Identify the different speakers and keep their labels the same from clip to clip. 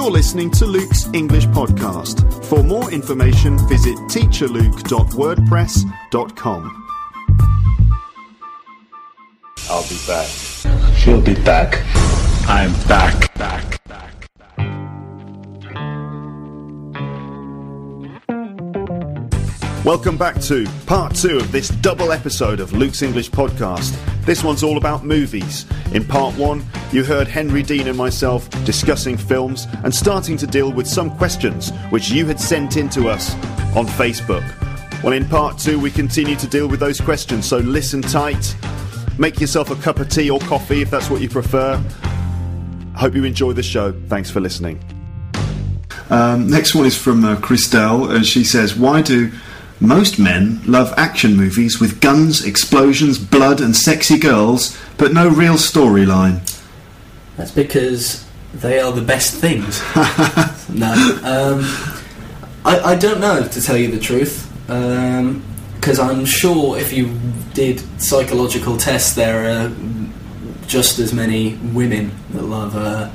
Speaker 1: You're listening to Luke's English Podcast. For more information, visit teacherluke.wordpress.com.
Speaker 2: I'll be back.
Speaker 3: She'll be back. I'm back. Back. Back.
Speaker 1: Welcome back to part two of this double episode of Luke's English Podcast. This one's all about movies. In part one, you heard Henry Dean and myself discussing films and starting to deal with some questions which you had sent in to us on Facebook. Well, in part two, we continue to deal with those questions, so listen tight. Make yourself a cup of tea or coffee if that's what you prefer. Hope you enjoy the show. Thanks for listening.
Speaker 4: Um, next one is from uh, Christelle, and she says, "Why do most men love action movies with guns, explosions, blood, and sexy girls, but no real storyline?"
Speaker 5: That's because they are the best things. no, um, I, I don't know to tell you the truth. Because I'm sure if you did psychological tests, there are just as many women that love uh,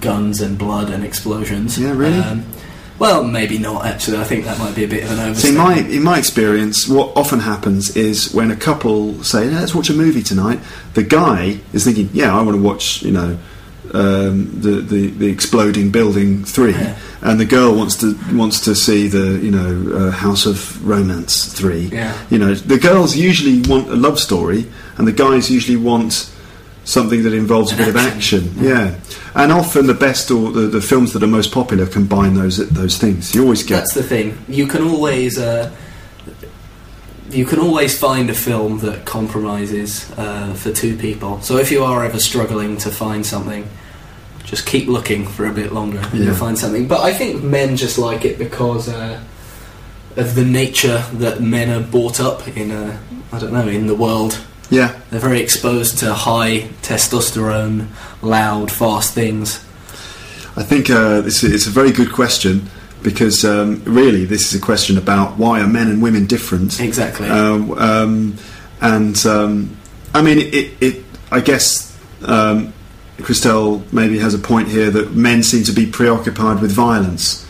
Speaker 5: guns and blood and explosions.
Speaker 4: Yeah, really?
Speaker 5: Um, well, maybe not. Actually, I think that might be a bit of an
Speaker 4: So in
Speaker 5: overstatement.
Speaker 4: my in my experience, what often happens is when a couple say, "Let's watch a movie tonight," the guy is thinking, "Yeah, I want to watch," you know. Um, the, the the exploding building three,
Speaker 5: Yeah.
Speaker 4: and the girl wants to wants to see the you know uh, House of Romance three.
Speaker 5: Yeah.
Speaker 4: You know the girls usually want a love story, and the guys usually want something that involves a bit of
Speaker 5: action.
Speaker 4: Yeah, and often the best or the, the films that are most popular combine those those things. You always get
Speaker 5: That's the thing. You can always uh, you can always find a film that compromises uh, for two people. So if you are ever struggling to find something, just keep looking for a bit longer and
Speaker 4: Yeah.
Speaker 5: you'll find something. But I think men just like it because uh, of the nature that men are brought up in. Uh, I don't know in the world.
Speaker 4: Yeah.
Speaker 5: They're very exposed to high testosterone, loud, fast things.
Speaker 4: I think uh, this is, it's a very good question because um, really this is a question about why are men and women different.
Speaker 5: Exactly.
Speaker 4: Uh, um, and um, I mean, it, it. I guess um, Christelle maybe has a point here that men seem to be preoccupied with violence,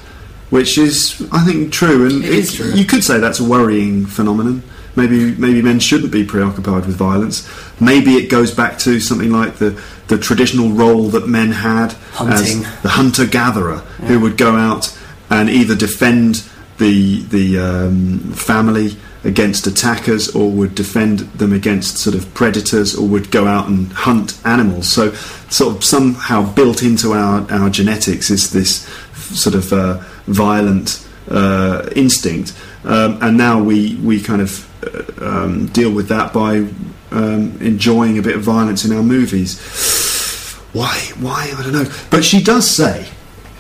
Speaker 4: which is, I think, true. And
Speaker 5: It is true.
Speaker 4: You could say that's a worrying phenomenon. Maybe maybe men shouldn't be preoccupied with violence. Maybe it goes back to something like the the traditional role that men had
Speaker 5: Hunting.
Speaker 4: as the hunter gatherer who would go out and either defend the the um, family against attackers or would defend them against sort of predators or would go out and hunt animals so sort of somehow built into our, our genetics is this sort of uh, violent uh, instinct um, and now we we kind of uh, um, deal with that by um, enjoying a bit of violence in our movies why why I don't know but she does say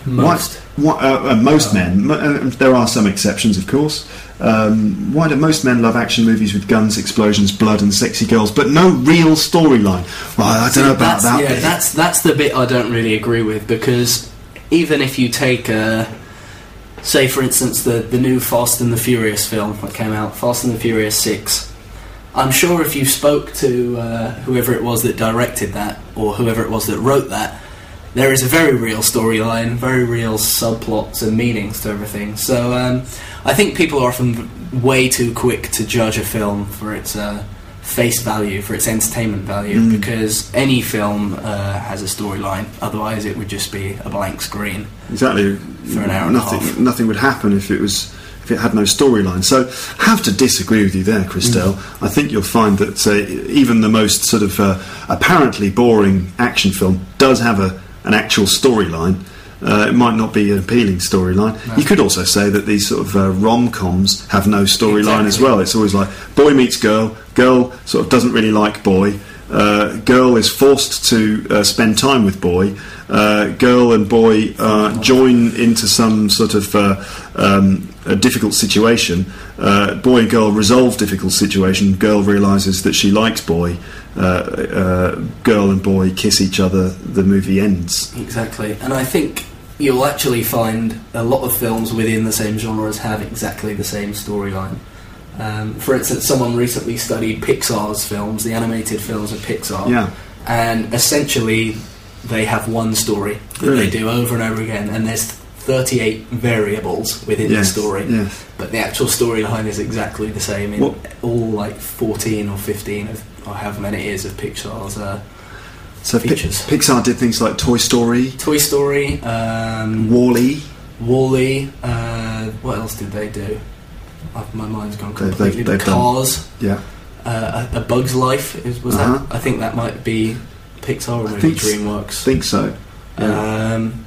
Speaker 5: Most.
Speaker 4: why, why, uh, uh, most men. Uh, there are some exceptions, of course. Um, why do most men love action movies with guns, explosions, blood, and sexy girls, but no real storyline? Well, I don't know about
Speaker 5: that's,
Speaker 4: that.
Speaker 5: Yeah,
Speaker 4: bit.
Speaker 5: that's that's the bit I don't really agree with because even if you take, uh, say, for instance, the the new Fast and the Furious film that came out, Fast and the Furious Six, I'm sure if you spoke to uh, whoever it was that directed that or whoever it was that wrote that, there is a very real storyline, very real subplots and meanings to everything. So um, I think people are often way too quick to judge a film for its uh, face value, for its entertainment value,
Speaker 4: Mm.
Speaker 5: because any film uh, has a storyline. Otherwise, it would just be a blank screen.
Speaker 4: exactly.
Speaker 5: For an hour
Speaker 4: nothing,
Speaker 5: half.
Speaker 4: nothing would happen if it was if it had no storyline. So, I have to disagree with you there, Christelle.
Speaker 5: Mm.
Speaker 4: I think you'll find that uh, even the most sort of uh, apparently boring action film does have a an actual storyline. Uh, it might not be an appealing storyline. You could also say that these sort of uh, rom coms have no storyline as well. It's always like boy meets girl, girl sort of doesn't really like boy, uh, girl is forced to uh, spend time with boy, uh, girl and boy uh, join into some sort of uh, um, a difficult situation. Uh, boy and girl resolve difficult situation. Girl realizes that she likes boy. Uh, uh, girl and boy kiss each other. The movie ends.
Speaker 5: Exactly, and I think you'll actually find a lot of films within the same genres have exactly the same storyline. Um, for instance, someone recently studied Pixar's films, the animated films of Pixar,
Speaker 4: Yeah.
Speaker 5: and essentially they have one story that
Speaker 4: Really?
Speaker 5: they do over and over again, and there's 38 variables within
Speaker 4: Yes,
Speaker 5: the story.
Speaker 4: yes.
Speaker 5: But the actual storyline is exactly the same in
Speaker 4: What-
Speaker 5: all like 14 or 15 of, or however many it is of Pixar's uh,
Speaker 4: So
Speaker 5: Features.
Speaker 4: Pixar did things like Toy Story,
Speaker 5: Toy Story, um,
Speaker 4: Wall-E.
Speaker 5: Wally. Uh, what else did they do? Oh, my mind's gone completely.
Speaker 4: they've- they've done-
Speaker 5: Cars.
Speaker 4: Yeah.
Speaker 5: Uh, a, a Bug's Life is, was
Speaker 4: Uh-huh.
Speaker 5: that? I think that might be Pixar or
Speaker 4: I think
Speaker 5: DreamWorks.
Speaker 4: think so. Yeah.
Speaker 5: Um,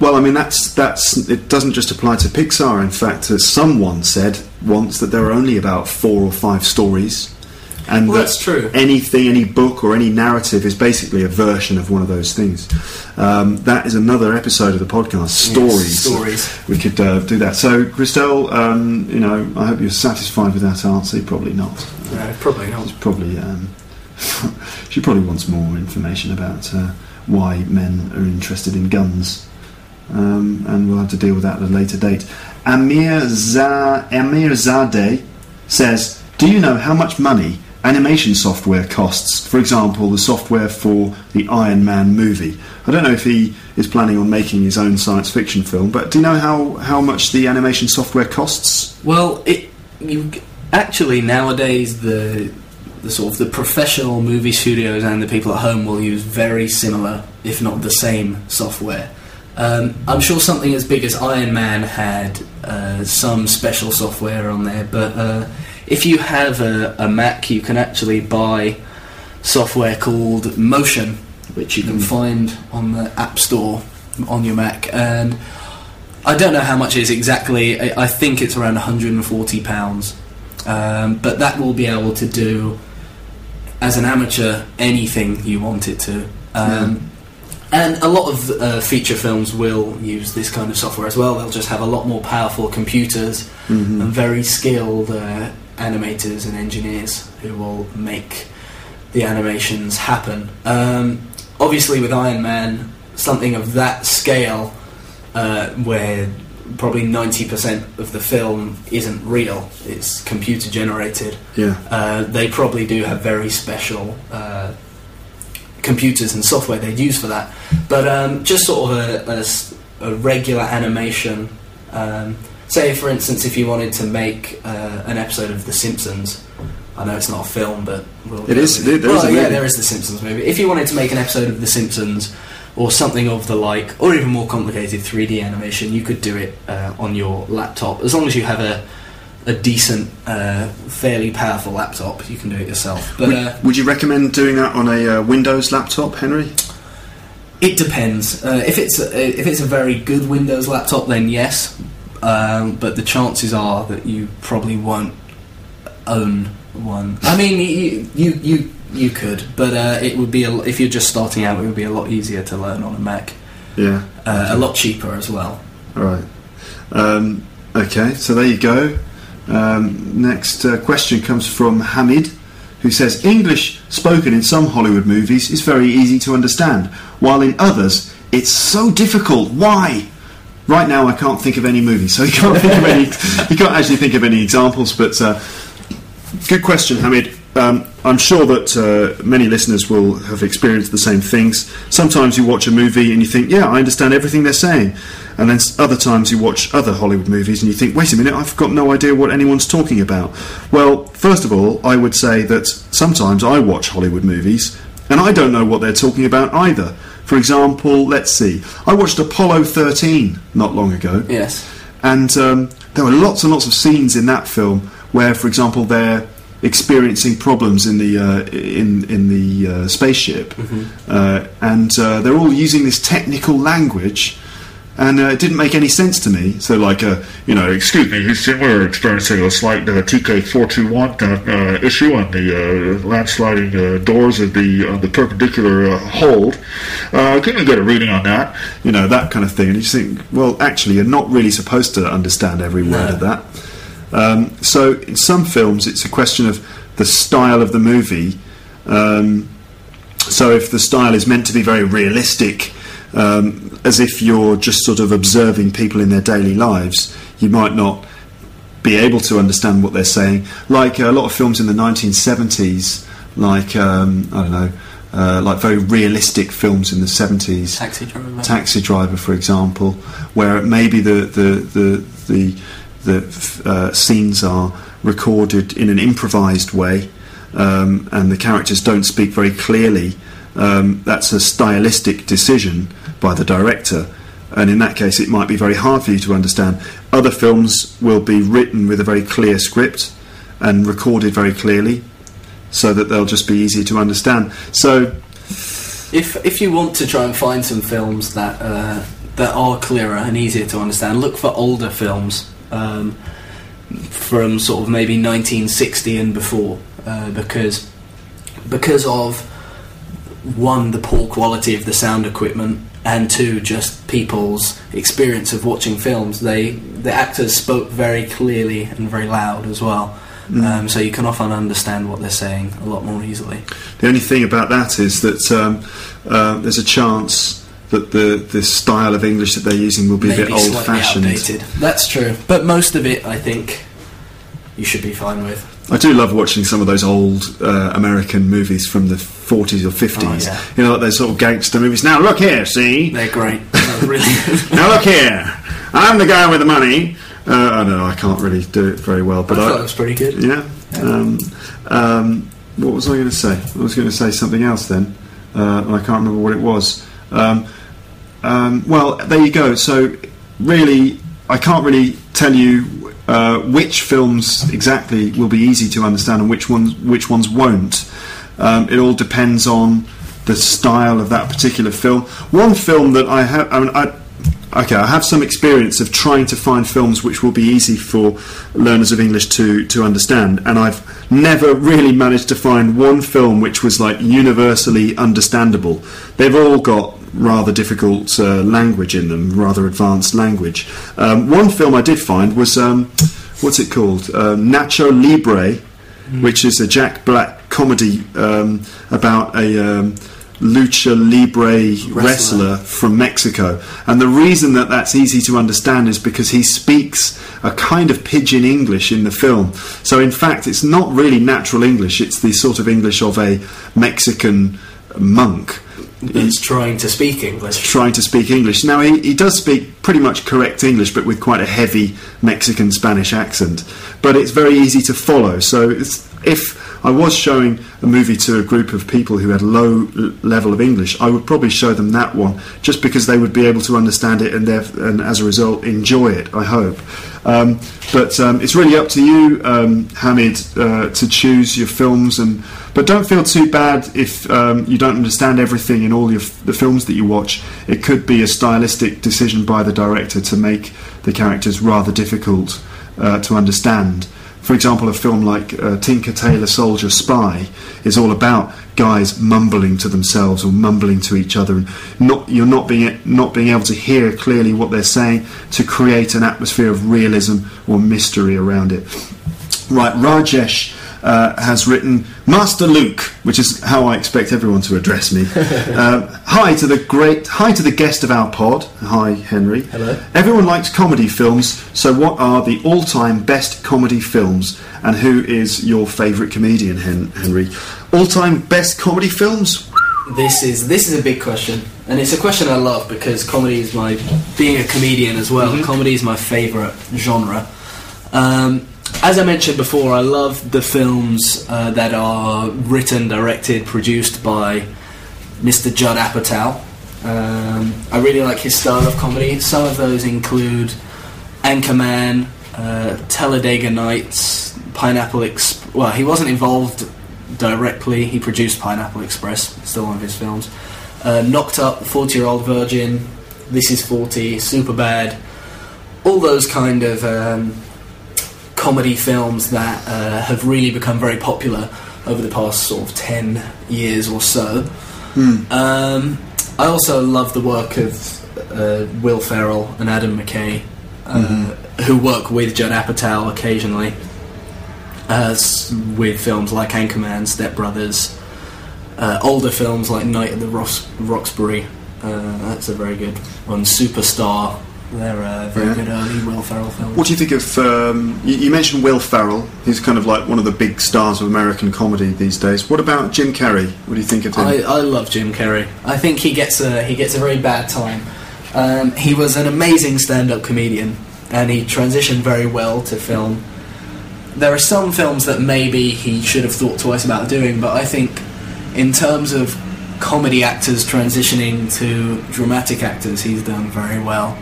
Speaker 4: Well, I mean, that's that's it. Doesn't just apply to Pixar. In fact, as someone said once that there are only about four or five stories, and
Speaker 5: Well,
Speaker 4: that
Speaker 5: that's true.
Speaker 4: Anything, any book or any narrative is basically a version of one of those things. Um, that is another episode of the podcast. Stories.
Speaker 5: stories.
Speaker 4: We could uh, do that. So, Christelle, um, you know, I hope you're satisfied with that answer. Probably not.
Speaker 5: no, probably not.
Speaker 4: Probably um, she probably wants more information about uh, why men are interested in guns, um, and we'll have to deal with that at a later date. Amir Za- Amir Zadeh says, "Do you know how much money animation software costs? For example, the software for the Iron Man movie. I don't know if he is planning on making his own science fiction film, but do you know how how much the animation software costs?"
Speaker 5: Well, it you actually nowadays the the sort of the professional movie studios and the people at home will use very similar, if not the same, software. Um, I'm sure something as big as Iron Man had uh, some special software on there, but uh, if you have a, a Mac, you can actually buy software called Motion, which you can find on the App Store on your Mac, and I don't know how much it is exactly. I, I think it's around 140 pounds, um, but that will be able to do as an amateur anything you want it to. Um, And a lot of uh, feature films will use this kind of software as well. They'll just have a lot more powerful computers
Speaker 4: Mhm.
Speaker 5: and very skilled uh, animators and engineers who will make the animations happen. Um, obviously, with Iron Man, something of that scale, uh, where probably 90% of the film isn't real, it's computer generated,
Speaker 4: Yeah.
Speaker 5: uh, they probably do have very special uh, computers and software they'd use for that. But um, just sort of a regular animation. Um, say, for instance, if you wanted to make uh, an episode of The Simpsons. I know it's not a film, but we'll
Speaker 4: It is-
Speaker 5: with
Speaker 4: there is
Speaker 5: well,
Speaker 4: a
Speaker 5: yeah, there is the Simpsons movie. If you wanted to make an episode of The Simpsons or something of the like, or even more complicated 3D animation, you could do it uh, on your laptop as long as you have a a decent, uh, fairly powerful laptop. You can do it yourself, but uh,
Speaker 4: Would you recommend doing that on a uh, Windows laptop, Henry?
Speaker 5: it depends. Uh, if it's a, if it's a very good Windows laptop, then yes. Um, but the chances are that you probably won't own one. I mean, you you you, you could, but uh, it would be a, if you're just starting out, it would be a lot easier to learn on a Mac.
Speaker 4: Yeah.
Speaker 5: Uh, a lot cheaper as well.
Speaker 4: All right. Um, okay, so there you go. Um, next uh, question comes from Hamid, who says English spoken in some Hollywood movies is very easy to understand, while in others it's so difficult. Why? Right now, I can't think of any movie, so you can't think of any. You can't actually think of any examples. But uh, good question, Hamid. Um, I'm sure that uh, many listeners will have experienced the same things. Sometimes you watch a movie and you think, "Yeah, I understand everything they're saying," and then other times you watch other Hollywood movies and you think, "Wait a minute, I've got no idea what anyone's talking about." Well, first of all, I would say that sometimes I watch Hollywood movies and I don't know what they're talking about either. For example, let's see, I watched Apollo 13 not long ago
Speaker 5: Yes.
Speaker 4: and um, there were lots and lots of scenes in that film where, for example, they're experiencing problems in the uh, in in the uh, spaceship, uh, and uh, they're all using this technical language. And uh, it didn't make any sense to me. So, like, uh, you know, excuse me, Houston, we're experiencing a slight uh, TK421 uh, uh, issue on the uh, landsliding uh, doors of the on the perpendicular uh, hold. Uh, can you get a reading on that? You know, that kind of thing. And you think, well, actually, you're not really supposed to understand every word
Speaker 5: No.
Speaker 4: of that. Um, so, in some films, it's a question of the style of the movie. Um, so, if the style is meant to be very realistic, um, as if you're just sort of observing people in their daily lives, you might not be able to understand what they're saying. Like a lot of films in the 1970s, like um, I don't know, uh, like very realistic films in the seventies.
Speaker 5: Taxi driver.
Speaker 4: Taxi Driver, for example, where maybe the the the the, the uh, scenes are recorded in an improvised way, um, and the characters don't speak very clearly. Um, that's a stylistic decision by the director, and in that case, it might be very hard for you to understand. Other films will be written with a very clear script and recorded very clearly, so that they'll just be easy to understand. So
Speaker 5: If if you want to try and find some films that uh, that are clearer and easier to understand, look for older films um, from sort of maybe 1960 and before, uh, because because of one the poor quality of the sound equipment and two just people's experience of watching films. They the actors spoke very clearly and very loud as well. Um, so you can often understand what they're saying a lot more easily.
Speaker 4: The only thing about that is that um, uh, there's a chance that the the style of English that they're using will be a bit old-fashioned.
Speaker 5: outdated. That's true, but most of it, I think, you should be fine with.
Speaker 4: I do love watching some of those old uh, American movies from the 40s or 50s.
Speaker 5: Oh, yeah.
Speaker 4: You know, like those sort of gangster movies. Now look here, see?
Speaker 5: They're great. They're really.
Speaker 4: Now look here. I'm the guy with the money. Uh, I know I can't really do it very well, But
Speaker 5: I
Speaker 4: but
Speaker 5: thought it
Speaker 4: I,
Speaker 5: was pretty good.
Speaker 4: yeah. Um, um, what was I going to say? I was going to say something else then, uh, and I can't remember what it was. Um, um, well, there you go. So, really, I can't really tell you uh, which films exactly will be easy to understand and which ones which ones won't. Um, it all depends on the style of that particular film. One film that I have, I mean, I, okay, I have some experience of trying to find films which will be easy for learners of English to to understand, and I've never really managed to find one film which was like universally understandable. They've all got rather difficult uh, language in them, rather advanced language. Um, one film I did find was um, what's it called? Um, Nacho Libre, which is a Jack Black comedy um, about a um, lucha libre wrestler. from Mexico. And the reason that that's easy to understand is because he speaks a kind of pidgin English in the film. So, in fact, it's not really natural English, it's the sort of English of a Mexican monk
Speaker 5: It's trying to speak English.
Speaker 4: trying to speak English. Now, he, he does speak pretty much correct English, but with quite a heavy Mexican Spanish accent. But it's very easy to follow. So, if I was showing a movie to a group of people who had low level of English, I would probably show them that one just because they would be able to understand it and, and as a result, enjoy it, I hope. Um, but um, it's really up to you, um, Hamid, uh, to choose your films and. But don't feel too bad if um, you don't understand everything in all f- the films that you watch. It could be a stylistic decision by the director to make the characters rather difficult uh, to understand. For example, a film like uh, Tinker Tailor Soldier Spy is all about guys mumbling to themselves or mumbling to each other, and not you're not being not being able to hear clearly what they're saying to create an atmosphere of realism or mystery around it. Right, Rajesh uh, has written Master Luke, which is how I expect everyone to address me. um, hi to the great, hi to the guest of our pod. Hi, Henry.
Speaker 5: Hello.
Speaker 4: Everyone likes comedy films, so what are the all-time best comedy films, and who is your favourite comedian, Hen- Henry? All-time best comedy films?
Speaker 5: This is this is a big question, and it's a question I love because comedy is my being a comedian as well. Comedy is my favourite genre. Um, as I mentioned before, I love the films uh, that are written, directed, produced by Mr. Judd Apatow. Um, I really like his style of comedy. Some of those include Anchorman, uh, Talladega Nights, Pineapple Express. Well, he wasn't involved directly. He produced Pineapple Express, still one of his films. Uh, Knocked Up, 40 Year Old Virgin, This Is 40, Super Bad. All those kind of um, comedy films that uh, have really become very popular over the past sort of 10 years or so. Um, I also love the work of uh, Will Ferrell and Adam McKay, uh, who work with Judd Apatow occasionally, as with films like Anchorman, Step Brothers, uh, older films like Night at the Roxbury. Uh, that's a very good one. Superstar, They're uh, very
Speaker 4: Yeah.
Speaker 5: good early Will Ferrell films.
Speaker 4: What do you think of? Um, you, you mentioned Will Ferrell. He's kind of like one of the big stars of American comedy these days. What about Jim Carrey? What do you think of him?
Speaker 5: I, I love Jim Carrey. I think he gets a he gets a very bad time. Um, he was an amazing stand-up comedian, and he transitioned very well to film. There are some films that maybe he should have thought twice about doing, but I think, in terms of comedy actors transitioning to dramatic actors, he's done very well.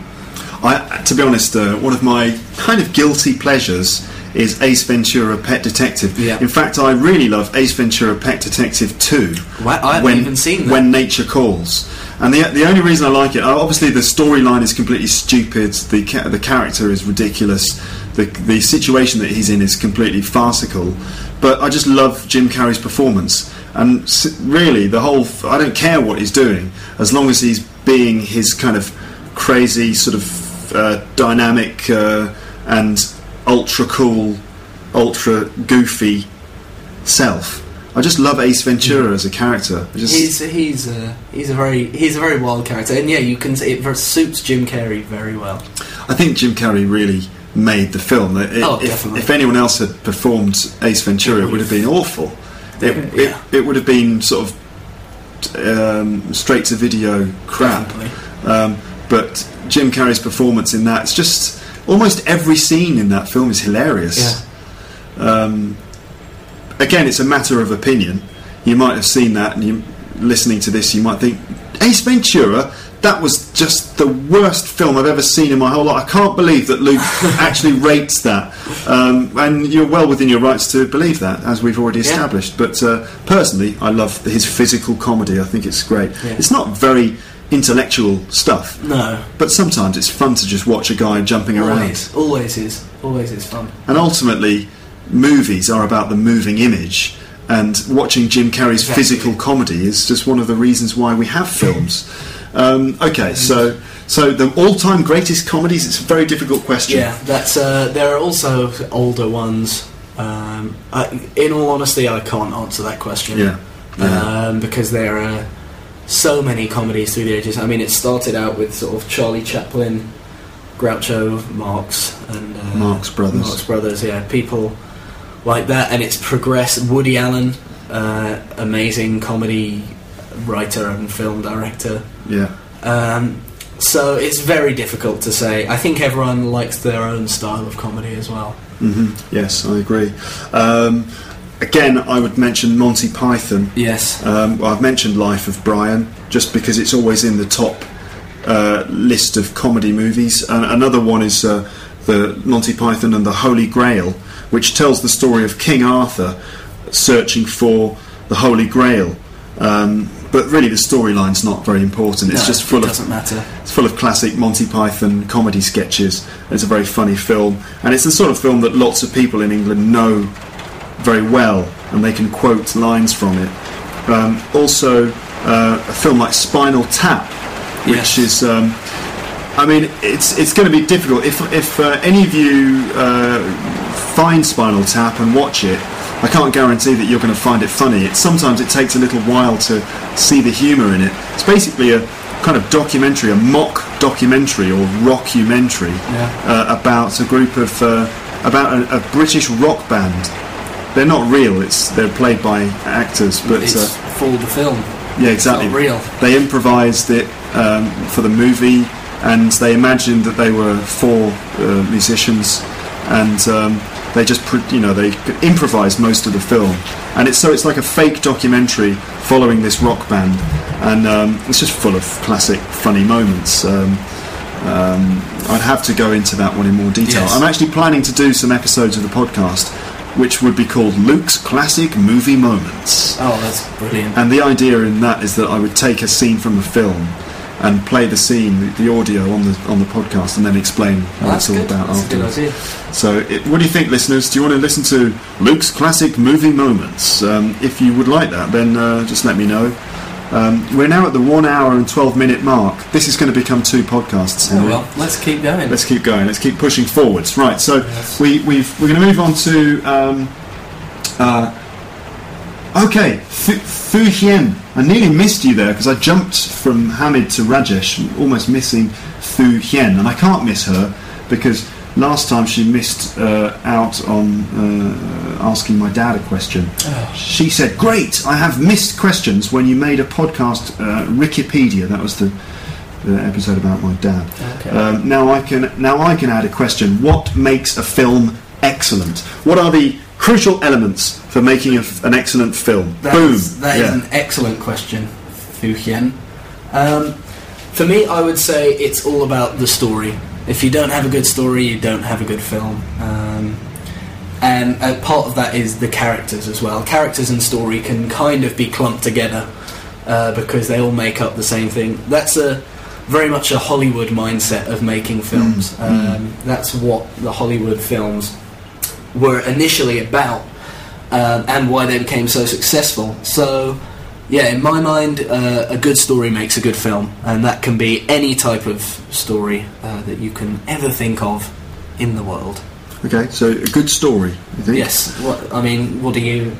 Speaker 4: I, to be honest, uh, one of my kind of guilty pleasures is Ace Ventura: Pet Detective.
Speaker 5: Yeah.
Speaker 4: In fact, I really love Ace Ventura: Pet Detective Two.
Speaker 5: I haven't even seen that.
Speaker 4: When Nature Calls. And the, the only reason I like it, uh, obviously, the storyline is completely stupid. The ca- the character is ridiculous. The the situation that he's in is completely farcical. But I just love Jim Carrey's performance. And really, the whole f- I don't care what he's doing as long as he's being his kind of crazy sort of uh, dynamic uh, and ultra cool, ultra goofy self. I just love Ace Ventura as a character. Just,
Speaker 5: He's he's a he's a very he's a very wild character, and yeah, you can it suits Jim Carrey very well.
Speaker 4: I think Jim Carrey really made the film. It-
Speaker 5: Oh,
Speaker 4: if,
Speaker 5: definitely.
Speaker 4: if anyone else had performed Ace Ventura, it would have been awful. It,
Speaker 5: Yeah.
Speaker 4: it, it would have been sort of um, straight to video crap. Um, but Jim Carrey's performance in that, it's just almost every scene in that film is hilarious. Um, again, it's a matter of opinion. You might have seen that, and you listening to this, you might think Ace Ventura. That was just the worst film I've ever seen in my whole life. I can't believe that Luke actually rates that, um, and you're well within your rights to believe that, as we've already
Speaker 5: Yeah.
Speaker 4: established. But uh, personally, I love his physical comedy. I think it's great.
Speaker 5: Yeah.
Speaker 4: It's not very intellectual stuff,
Speaker 5: No,
Speaker 4: but sometimes it's fun to just watch a guy jumping around.
Speaker 5: always always is always is fun.
Speaker 4: And ultimately, movies are about the moving image. And watching Jim Carrey's
Speaker 5: Exactly.
Speaker 4: physical comedy is just one of the reasons why we have films. Um, okay, so so the all-time greatest comedies. It's a very difficult question.
Speaker 5: Yeah, that's uh, there are also older ones. Um, I, in all honesty, I can't answer that question.
Speaker 4: Yeah. Yeah.
Speaker 5: um, because there are so many comedies through the ages. I mean, it started out with sort of Charlie Chaplin, Groucho Marx, and uh,
Speaker 4: Marx Brothers.
Speaker 5: Marx Brothers, yeah, people like that, and it's progressed. Woody Allen, uh, amazing comedy writer and film director.
Speaker 4: Yeah.
Speaker 5: Um, so it's very difficult to say. I think everyone likes their own style of comedy as well.
Speaker 4: hmm Yes, I agree. Um, again, I would mention Monty Python.
Speaker 5: Yes.
Speaker 4: Um, well, I've mentioned Life of Brian just because it's always in the top uh, list of comedy movies. Uh, another one is uh, the Monty Python and the Holy Grail, which tells the story of King Arthur searching for the Holy Grail. Um, but really, the storyline's not very important. It's
Speaker 5: No,
Speaker 4: just full
Speaker 5: it
Speaker 4: of
Speaker 5: doesn't matter.
Speaker 4: it's full of classic Monty Python comedy sketches. It's a very funny film, and it's the sort of film that lots of people in England know very well, and they can quote lines from it. Um, also, uh, a film like Spinal Tap, which
Speaker 5: Yes.
Speaker 4: is. Um, I mean, it's it's going to be difficult if if uh, any of you uh, find Spinal Tap and watch it. I can't guarantee that you're going to find it funny. It sometimes it takes a little while to see the humour in it. It's basically a kind of documentary, a mock documentary or rockumentary
Speaker 5: Yeah.
Speaker 4: uh, about a group of uh, about a, a British rock band. They're not real. It's they're played by actors, but
Speaker 5: It's
Speaker 4: uh,
Speaker 5: for the film.
Speaker 4: yeah, exactly.
Speaker 5: real.
Speaker 4: They improvised it um, for the movie, and they imagined that they were four uh, musicians, and um, they just, pr- you know, they improvised most of the film, and it's so it's like a fake documentary following this rock band, and um, it's just full of classic, funny moments. Um, um, I'd have to go into that one in more detail.
Speaker 5: Yes.
Speaker 4: I'm actually planning to do some episodes of the podcast, which would be called Luke's Classic Movie Moments.
Speaker 5: Oh, that's brilliant.
Speaker 4: And the idea in that is that I would take a scene from a film and play the scene, the, audio on the on the podcast, and then explain what
Speaker 5: that's
Speaker 4: it's all
Speaker 5: good.
Speaker 4: about
Speaker 5: That's a good
Speaker 4: afterwards.
Speaker 5: idea.
Speaker 4: So, it, what do you think, listeners? Do you want to listen to Luke's classic movie moments? Um, if you would like that, then uh, just let me know. Um, we're now at the one hour and twelve minute mark. This is going to become two podcasts.
Speaker 5: Oh well, let's keep going.
Speaker 4: Let's keep going. Let's keep pushing forwards. Right. So
Speaker 5: Yes.
Speaker 4: we we've, we're going to move on to um, uh, okay Fu Fu Hien. I nearly missed you there because I jumped from Hamid to Rajesh, almost missing Fu Hien, and I can't miss her because last time she missed uh, out on uh, asking my dad a question. She said, "Great, I have missed questions when you made a podcast, uh, Wikipedia. That was the." The episode about my dad.
Speaker 5: Okay.
Speaker 4: Um, now I can now I can add a question. What makes a film excellent? What are the crucial elements for making a an excellent film?
Speaker 5: That
Speaker 4: Boom.
Speaker 5: is- that is
Speaker 4: Yeah.
Speaker 5: an excellent question, Fu Hien. Um, for me, I would say it's all about the story. If you don't have a good story, you don't have a good film. Um, and uh, part of that is the characters as well. Characters and story can kind of be clumped together uh, because they all make up the same thing. That's a very much a Hollywood mindset of making films. Um, that's what the Hollywood films were initially about um, and why they became so successful. So, yeah, in my mind, uh, a good story makes a good film, and that can be any type of story uh, that you can ever think of in the world.
Speaker 4: Okay, so a good story. You think?
Speaker 5: Yes. What I mean, what do you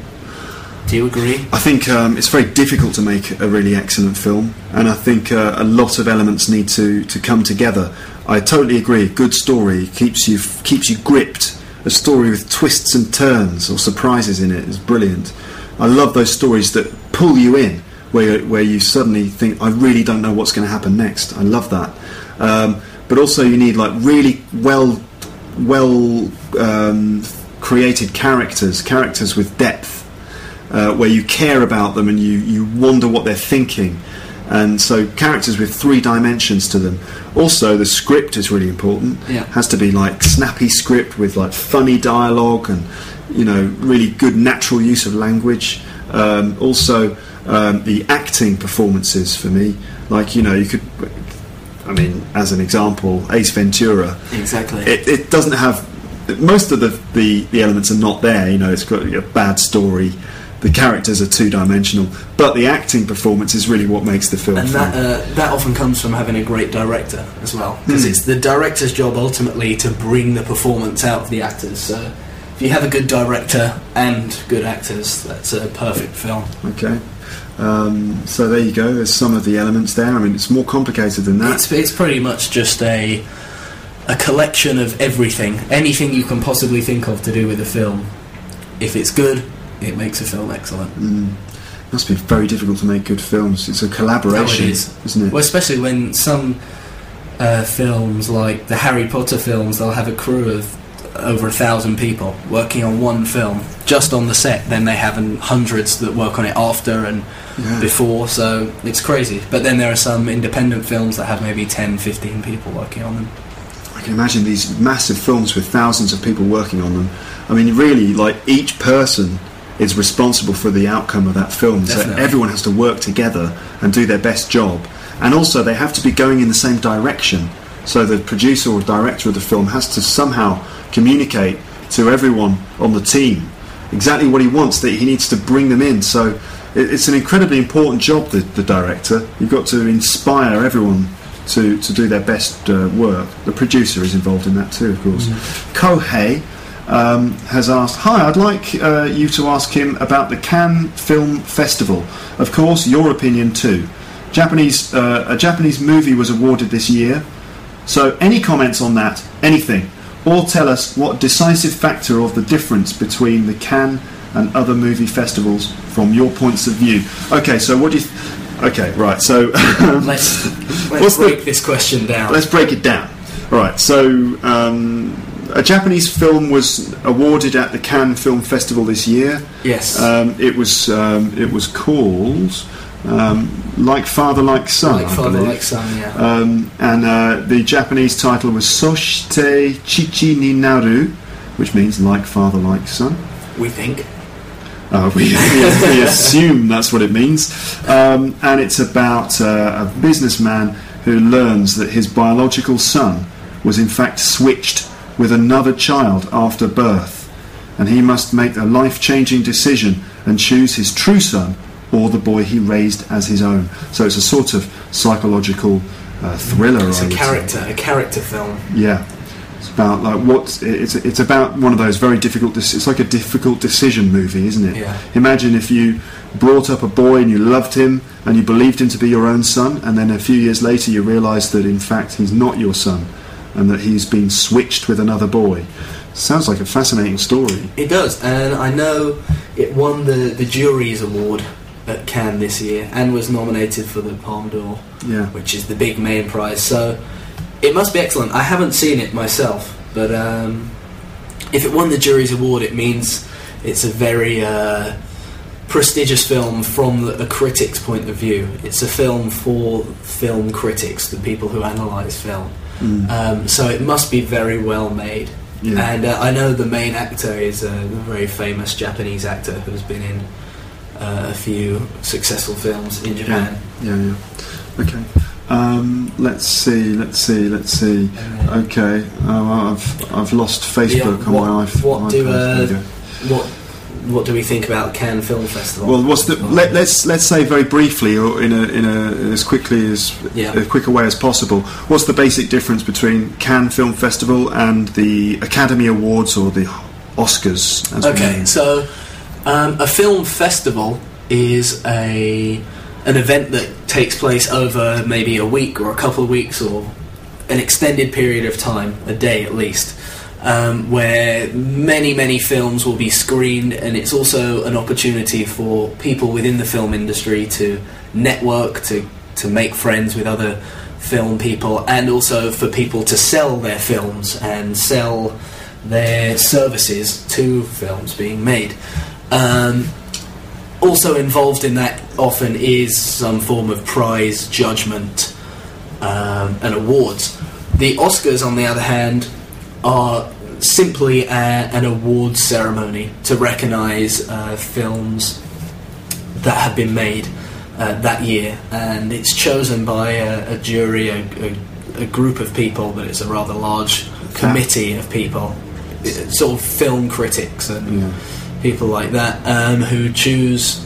Speaker 5: do? You agree?
Speaker 4: I think um, it's very difficult to make a really excellent film, and I think uh, a lot of elements need to, to come together. I totally agree. A good story keeps you keeps you gripped. A story with twists and turns or surprises in it is brilliant. I love those stories that pull you in, where where you suddenly think, I really don't know what's going to happen next. I love that. Um, but also, you need like really well well um, created characters, characters with depth uh, where you care about them and you, you wonder what they're thinking. And so characters with three dimensions to them. Also, the script is really important.
Speaker 5: Yeah.
Speaker 4: Has to be like snappy script with like funny dialogue and you know really good natural use of language. Um, also, um, the acting performances for me, like you know, you could. I mean, as an example, Ace Ventura
Speaker 5: Exactly.
Speaker 4: it, it doesn't have most of the, the, the elements are not there. You know, it's got a bad story. The characters are two dimensional, but the acting performance is really what makes the film.
Speaker 5: and that uh, that often comes from having a great director as well, because
Speaker 4: Hmm.
Speaker 5: it's the director's job ultimately to bring the performance out of the actors. So, if you have a good director and good actors, that's a perfect film.
Speaker 4: okay, um, so there you go. There's some of the elements there. I mean, it's more complicated than that.
Speaker 5: It's it's pretty much just a a collection of everything, anything you can possibly think of to do with a film. If it's good, it makes a film excellent.
Speaker 4: Mm. must be very difficult to make good films. It's a collaboration,
Speaker 5: Oh, it is.
Speaker 4: isn't it?
Speaker 5: Well, especially when some uh, films, like the Harry Potter films, they'll have a crew of over a thousand people working on one film just on the set. Then they have hundreds that work on it after and
Speaker 4: Yeah.
Speaker 5: before, so it's crazy. But then there are some independent films that have maybe 10, 15 people working on them.
Speaker 4: I can imagine these massive films with thousands of people working on them. I mean, really, like each person is responsible for the outcome of that film. So everyone has to work together and do their best job. And also, they have to be going in the same direction. So the producer or director of the film has to somehow communicate to everyone on the team exactly what he wants. That he needs to bring them in. So it, it's an incredibly important job. The, the director, you've got to inspire everyone to, to do their best uh, work. The producer is involved in that too, of course. Kohei um, has asked, "Hi, I'd like uh, you to ask him about the Cannes Film Festival. Of course, your opinion too. Japanese uh, a Japanese movie was awarded this year. So, any comments on that? Anything? Or tell us what decisive factor of the difference between the Cannes and other movie festivals from your points of view? Okay, so what do you? Th- okay, right. So
Speaker 5: Let's, let's
Speaker 4: the-
Speaker 5: break this question down.
Speaker 4: Let's break it down. All right. So, um, a Japanese film was awarded at the Cannes Film Festival this year.
Speaker 5: yes.
Speaker 4: Um, it was um, it was called um, Like Father, Like Son.
Speaker 5: like
Speaker 4: I
Speaker 5: Father,
Speaker 4: believe.
Speaker 5: like Son, yeah.
Speaker 4: Um, and uh, the Japanese title was Soshite Chichi ni Naru, which means like father, like son.
Speaker 5: we think.
Speaker 4: Uh, we, we, we assume that's what it means. Um, and it's about uh, a businessman who learns that his biological son was in fact switched with another child after birth. And he must make a life changing decision and choose his true son or the boy he raised as his own. So it's a sort of psychological uh, thriller.
Speaker 5: It's
Speaker 4: I
Speaker 5: a
Speaker 4: would say.
Speaker 5: character, a character film.
Speaker 4: Yeah. It's about like what it's it's about one of those very difficult. It's like a difficult decision movie, isn't it?
Speaker 5: Yeah.
Speaker 4: Imagine if you brought up a boy and you loved him and you believed him to be your own son, and then a few years later you realise that in fact he's not your son, and that he's been switched with another boy. Sounds like a fascinating story.
Speaker 5: It does, and I know it won the, the jury's award at Cannes this year and was nominated for the Palme d'Or,
Speaker 4: Yeah.
Speaker 5: which is the big main prize. So it must be excellent. I haven't seen it myself, but um, if it won the jury's award, it means it's a very uh, prestigious film from the- a critic's point of view. It's a film for film critics, the people who analyse film.
Speaker 4: Mm.
Speaker 5: Um, so it must be very well made.
Speaker 4: Yeah.
Speaker 5: And uh, I know the main actor is a very famous Japanese actor who's been in uh, a few successful films in Japan.
Speaker 4: Yeah, yeah. Okay. Um, let's see. Let's see. Let's see. Okay. Oh, I've I've lost Facebook
Speaker 5: Yeah,
Speaker 4: on my iPhone.
Speaker 5: what do, uh. What What do we think about Cannes Film Festival?
Speaker 4: Well, what's the? Let, let's let's say very briefly, or in a in a as quickly as
Speaker 5: Yeah.
Speaker 4: a way as possible. What's the basic difference between Cannes Film Festival and the Academy Awards or the Oscars? As
Speaker 5: Okay, so um, a film festival is a an event that takes place over maybe a week or a couple of weeks or an extended period of time, a day at least, um, where many many films will be screened, and it's also an opportunity for people within the film industry to network, to to make friends with other film people, and also for people to sell their films and sell their services to films being made. Um, also involved in that often is some form of prize judgment um, and awards. The Oscars, on the other hand, are simply a, an awards ceremony to recognise uh, films that have been made uh, that year, and it's chosen by a, a jury, a, a, a group of people, but it's a rather large committee of people, sort of film critics and
Speaker 4: Yeah.
Speaker 5: People like that, um, who choose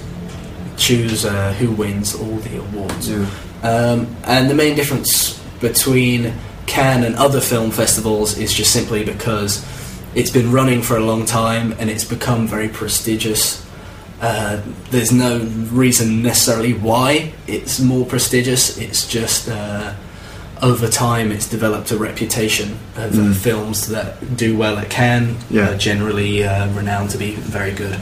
Speaker 5: choose uh, who wins all the awards.
Speaker 4: Yeah.
Speaker 5: Um, and the main difference between Cannes and other film festivals is just simply because it's been running for a long time and it's become very prestigious. Uh, there's no reason necessarily why it's more prestigious. It's just uh, over time it's developed a reputation of uh,
Speaker 4: Mm.
Speaker 5: films that do well at Cannes,
Speaker 4: Yeah.
Speaker 5: are generally uh, renowned to be very good.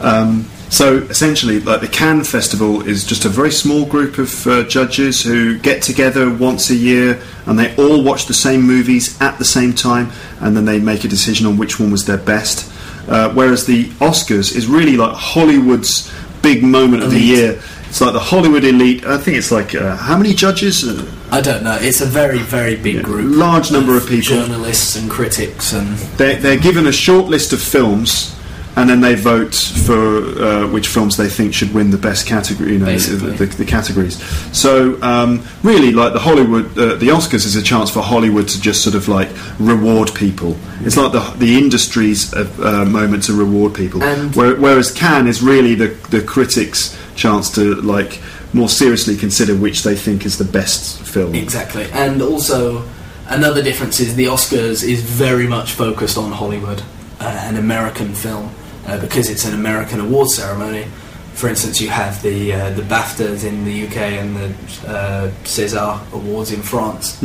Speaker 4: Um, so essentially, like the Cannes Festival is just a very small group of uh, judges who get together once a year and they all watch the same movies at the same time, and then they make a decision on which one was their best. Uh, whereas the Oscars is really like Hollywood's big moment of the year. It's like the Hollywood elite. I think it's like uh, how many judges?
Speaker 5: I don't know. It's a very, very big
Speaker 4: Yeah,
Speaker 5: group.
Speaker 4: large number of people.
Speaker 5: Journalists and critics and
Speaker 4: they're, they're given a short list of films and then they vote for uh, which films they think should win the best category, you know, the, the, the categories. So um, really, like the Hollywood, uh, the Oscars is a chance for Hollywood to just sort of like reward people. It's like the the industry's uh, uh, moment to reward people. Where, whereas Cannes is really the the critics' chance to like more seriously consider which they think is the best film.
Speaker 5: Exactly. And also, another difference is the Oscars is very much focused on Hollywood, uh, an American film, uh, because it's an American award ceremony. For instance, you have the uh, the BAFTAs in the UK and the uh, César Awards in France.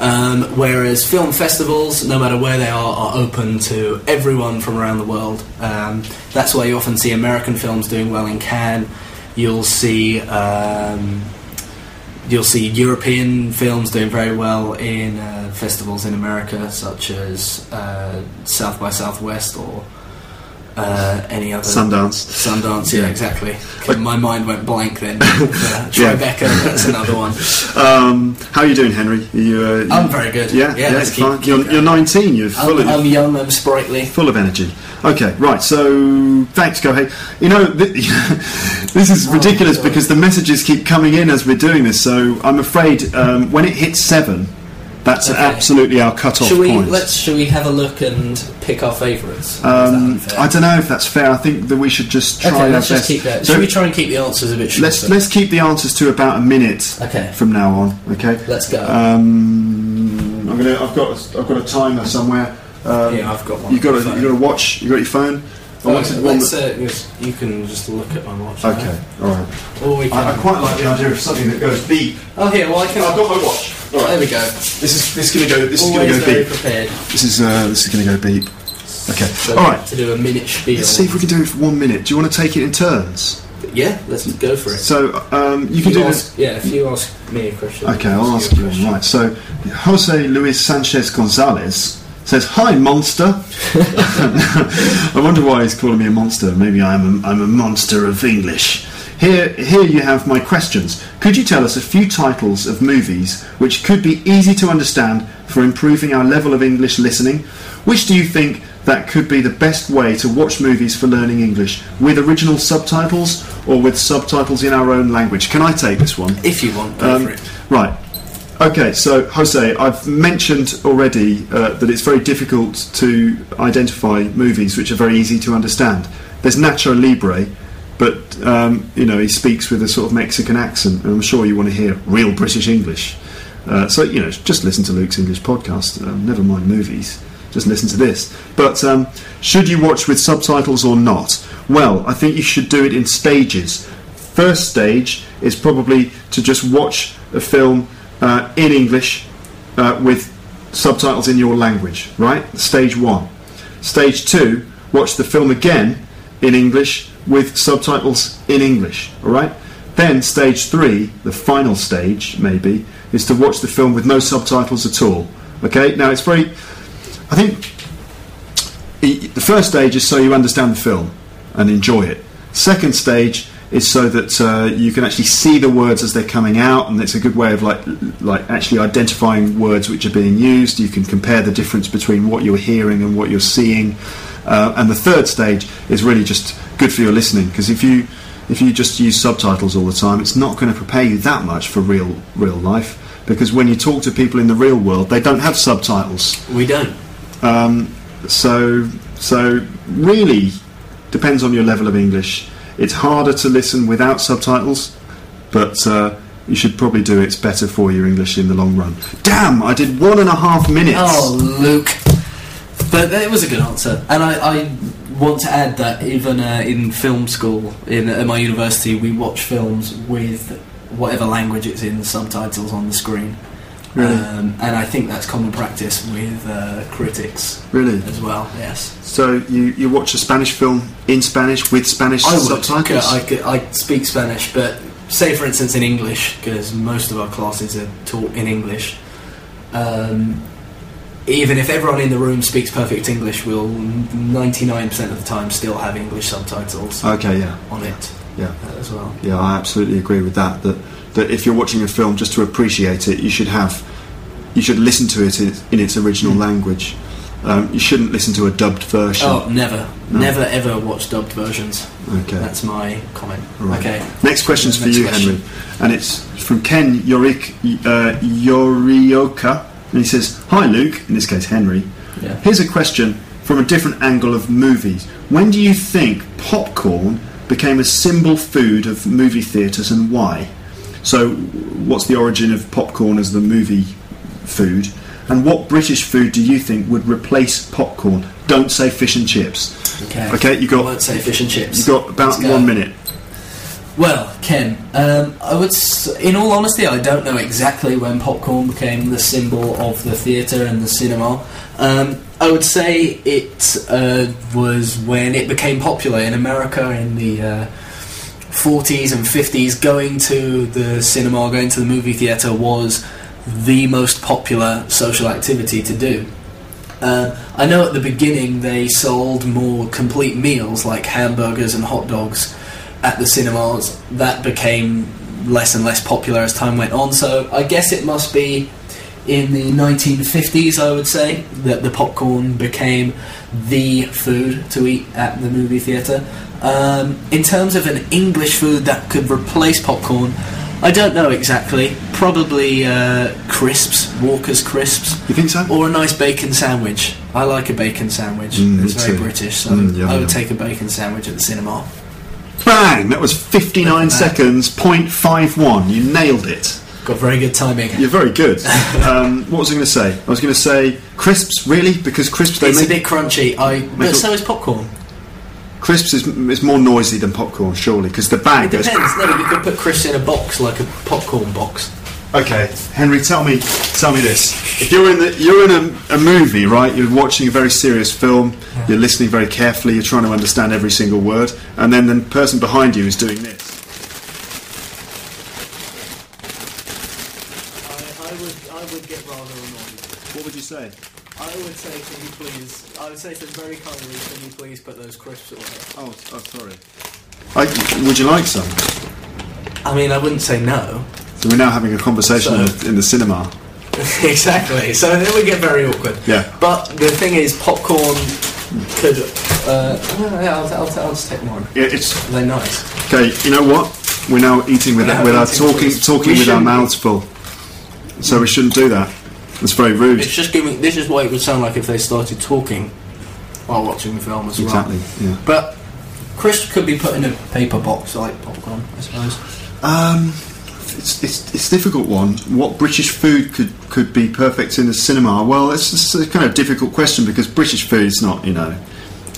Speaker 5: Um, whereas film festivals, no matter where they are, are open to everyone from around the world. Um, that's why you often see American films doing well in Cannes. You'll see um, you'll see European films doing very well in uh, festivals in America, such as uh, South by Southwest or uh, any other
Speaker 4: Sundance.
Speaker 5: Sundance, yeah,
Speaker 4: Yeah.
Speaker 5: exactly. My mind went blank then. Uh, Tribeca, that's another one.
Speaker 4: Um, how are you doing, Henry? Are you, uh,
Speaker 5: I'm very good.
Speaker 4: Yeah,
Speaker 5: Yeah,
Speaker 4: yeah,
Speaker 5: keep- keep
Speaker 4: you're, you're 19. You're full
Speaker 5: I'm,
Speaker 4: of
Speaker 5: I'm young, I'm sprightly.
Speaker 4: full of energy. Okay, right. So thanks, Kohei. You know, th- this is
Speaker 5: Oh,
Speaker 4: ridiculous because the messages keep coming in as we're doing this. So I'm afraid um, when it hits seven, that's
Speaker 5: Okay.
Speaker 4: absolutely our cut-off
Speaker 5: Should we
Speaker 4: point.
Speaker 5: let's should we have a look and pick our favourites? Or is that
Speaker 4: um. I don't know if that's fair. I think that we should just try
Speaker 5: Okay,
Speaker 4: our
Speaker 5: let's just
Speaker 4: best.
Speaker 5: keep that.
Speaker 4: So
Speaker 5: Should we try and keep the answers a bit shorter?
Speaker 4: let's let's keep the answers to about a minute
Speaker 5: Okay.
Speaker 4: from now on. Okay.
Speaker 5: Let's go.
Speaker 4: Um, I'm gonna. I've got a, I've got a timer somewhere. Um,
Speaker 5: Yeah, I've got one.
Speaker 4: You've got a,
Speaker 5: Phone.
Speaker 4: you got a watch. You got your phone. I wanted one
Speaker 5: let's,
Speaker 4: that-
Speaker 5: uh, yes, you can just look at my watch.
Speaker 4: okay, all right.
Speaker 5: Or we can.
Speaker 4: I, I quite like the idea of something that goes beep.
Speaker 5: oh, here. Well, I can.
Speaker 4: I've got my watch. All
Speaker 5: There we go.
Speaker 4: This is this is going to go. This is gonna go
Speaker 5: very
Speaker 4: beep.
Speaker 5: prepared.
Speaker 4: This is uh, this is going to go beep. Okay.
Speaker 5: So
Speaker 4: All right.
Speaker 5: To do a minute spiel.
Speaker 4: Let's see if we can do it for one minute. Do you want to take it in turns?
Speaker 5: Yeah, let's go for it.
Speaker 4: So um, you
Speaker 5: If
Speaker 4: can
Speaker 5: you
Speaker 4: do this.
Speaker 5: ask, yeah, if you ask me a question.
Speaker 4: Okay, I'll ask you one. Right. So Jose Luis Sanchez Gonzalez says, "Hi, monster." I wonder why he's calling me a monster. Maybe I'm a, I'm a monster of English. Here, here you have my questions. Could you tell us a few titles of movies which could be easy to understand for improving our level of English listening? Which do you think that could be the best way to watch movies for learning English, with original subtitles or with subtitles in our own language? Can I take this one?
Speaker 5: If you want, go
Speaker 4: Um,
Speaker 5: for it.
Speaker 4: Right. Okay, so Jose, I've mentioned already uh, that it's very difficult to identify movies which are very easy to understand. There's Nacho Libre, but um, you know he speaks with a sort of Mexican accent, and I'm sure you want to hear real British English. Uh, so you know, just listen to Luke's English podcast. Uh, never mind movies. Just listen to this. But um, should you watch with subtitles or not? Well, I think you should do it in stages. First stage is probably to just watch a film uh, in English uh, with subtitles in your language, right? Stage one. Stage two, watch the film again in English with subtitles in English, alright? Then stage three, the final stage maybe, is to watch the film with no subtitles at all. Okay? Now it's very. I think the first stage is so you understand the film and enjoy it. Second stage is so that uh, you can actually see the words as they're coming out, and it's a good way of like like actually identifying words which are being used. You can compare the difference between what you're hearing and what you're seeing. Uh, and the third stage is really just good for your listening because if you if you just use subtitles all the time, it's not going to prepare you that much for real real life. Because when you talk to people in the real world, they don't have subtitles.
Speaker 5: We don't.
Speaker 4: Um, so, so really depends on your level of English. It's harder to listen without subtitles, but uh, you should probably do it. It's better for your English in the long run. Damn! I did one and a half minutes.
Speaker 5: Oh, Luke. But it was a good answer, and I, I want to add that even uh, in film school in at my university, we watch films with whatever language it's in, the subtitles on the screen.
Speaker 4: Really?
Speaker 5: Um, and I think that's common practice with uh, critics
Speaker 4: Really?
Speaker 5: as well. Yes.
Speaker 4: So you, you watch a Spanish film in Spanish with Spanish
Speaker 5: I
Speaker 4: subtitles?
Speaker 5: I, could, I speak Spanish, but say for instance in English, because most of our classes are taught in English. Um, even if everyone in the room speaks perfect English, we'll 99% of the time still have English subtitles
Speaker 4: Okay, yeah,
Speaker 5: on it
Speaker 4: yeah.
Speaker 5: uh, as well.
Speaker 4: Yeah, I absolutely agree with that. That that if you're watching a film just to appreciate it, you should have you should listen to it in, its- in its original language. Um, you shouldn't listen to a dubbed version.
Speaker 5: Oh, never,
Speaker 4: No.
Speaker 5: never ever watch dubbed versions.
Speaker 4: okay.
Speaker 5: That's my comment.
Speaker 4: Right.
Speaker 5: Okay.
Speaker 4: Next question's for
Speaker 5: Next
Speaker 4: you,
Speaker 5: question.
Speaker 4: Henry, and it's from Ken Yorik, uh, Yorioka, and he says, "Hi, Luke." In this case, Henry.
Speaker 5: Yeah.
Speaker 4: Here's a question from a different angle of movies. When do you think popcorn became a symbol food of movie theatres and why? So, what's the origin of popcorn as the movie food? And what British food do you think would replace popcorn? Don't say fish and chips.
Speaker 5: Okay.
Speaker 4: Okay, you
Speaker 5: I
Speaker 4: got
Speaker 5: won't say fish and chips.
Speaker 4: You've got about
Speaker 5: go.
Speaker 4: one minute.
Speaker 5: Well, Ken, um, I would, s- in all honesty, I don't know exactly when popcorn became the symbol of the theatre and the cinema. Um, I would say it uh, was when it became popular in America in the uh, 40s and 50s. Going to the cinema, going to the movie theatre was the most popular social activity to do. Uh, I know at the beginning they sold more complete meals like hamburgers and hot dogs at the cinemas. That became less and less popular as time went on. So I guess it must be in the 1950s, I would say, that the popcorn became the food to eat at the movie theatre. Um, in terms of an English food that could replace popcorn, I don't know exactly. Probably uh, crisps, Walker's crisps.
Speaker 4: You think so?
Speaker 5: Or a nice bacon sandwich. I like a bacon sandwich.
Speaker 4: Mm,
Speaker 5: it's very
Speaker 4: too.
Speaker 5: British, so
Speaker 4: Mm, yum,
Speaker 5: I would
Speaker 4: yum.
Speaker 5: take a bacon sandwich at the cinema.
Speaker 4: Bang! That was 59
Speaker 5: that.
Speaker 4: seconds, 0.51. You nailed it.
Speaker 5: Got very good timing.
Speaker 4: You're very good. um, what was I going to say? I was going to say crisps. Really? Because crisps they
Speaker 5: It's a bit crunchy. I but
Speaker 4: it-
Speaker 5: so is popcorn.
Speaker 4: crisps is, is more noisy than popcorn, surely, because the
Speaker 5: It
Speaker 4: bag goes.
Speaker 5: depends. No, you could put crisps in a box like a popcorn box.
Speaker 4: Okay, Henry, tell me, tell me this. If you're in the, you're in a, a movie, right? You're watching a very serious film. You're listening very carefully. You're trying to understand every single word, and then the person behind you is doing this.
Speaker 5: I, I would I would get rather annoyed.
Speaker 4: What would you say?
Speaker 5: I would say, can you please? I would say to very kindly, can you please put those crisps away?
Speaker 4: Oh, oh sorry. I, would you like some?
Speaker 5: I mean, I wouldn't say no.
Speaker 4: We're now having a conversation
Speaker 5: So-
Speaker 4: in, the, in the cinema.
Speaker 5: exactly. So then we get very awkward.
Speaker 4: Yeah.
Speaker 5: But the thing is, popcorn could. Uh, yeah, I'll, I'll, I'll just take one.
Speaker 4: Yeah, it's
Speaker 5: They're nice.
Speaker 4: okay. You know what? We're now eating with,
Speaker 5: We're
Speaker 4: with our talking
Speaker 5: with-
Speaker 4: talking with our mouths full. So we shouldn't do that. It's very rude.
Speaker 5: It's just giving. This is what it would sound like if they started talking while watching the film as well.
Speaker 4: Exactly. Yeah.
Speaker 5: But crisps could be put in a paper box like popcorn, I suppose.
Speaker 4: Um, it's, it's, it's a difficult one. What British food could, could be perfect in the cinema? Well, it's, it's a kind of difficult question because British food is not, you know,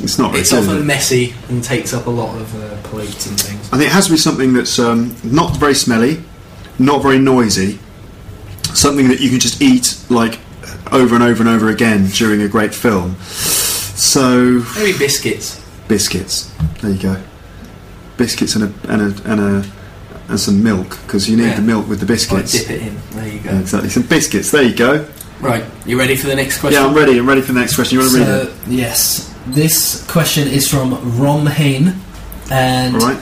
Speaker 4: it's not.
Speaker 5: It's
Speaker 4: is it?
Speaker 5: often messy and takes up a lot of uh, plates and things.
Speaker 4: And it has to be something that's um, not very smelly, not very noisy, something that you can just eat like over and over and over again during a great film. So
Speaker 5: Maybe biscuits.
Speaker 4: biscuits. There you go. Biscuits and a and a and a and some milk because you need
Speaker 5: Yeah.
Speaker 4: the milk with the
Speaker 5: Or
Speaker 4: biscuits.
Speaker 5: dip it in. There you go.
Speaker 4: Yeah, exactly. Some biscuits. There you go.
Speaker 5: Right, you ready for the next question?
Speaker 4: Yeah, I'm ready. I'm ready for the next question. You want to read it?
Speaker 2: So, yes, this question is from Rom Hain, and
Speaker 4: right.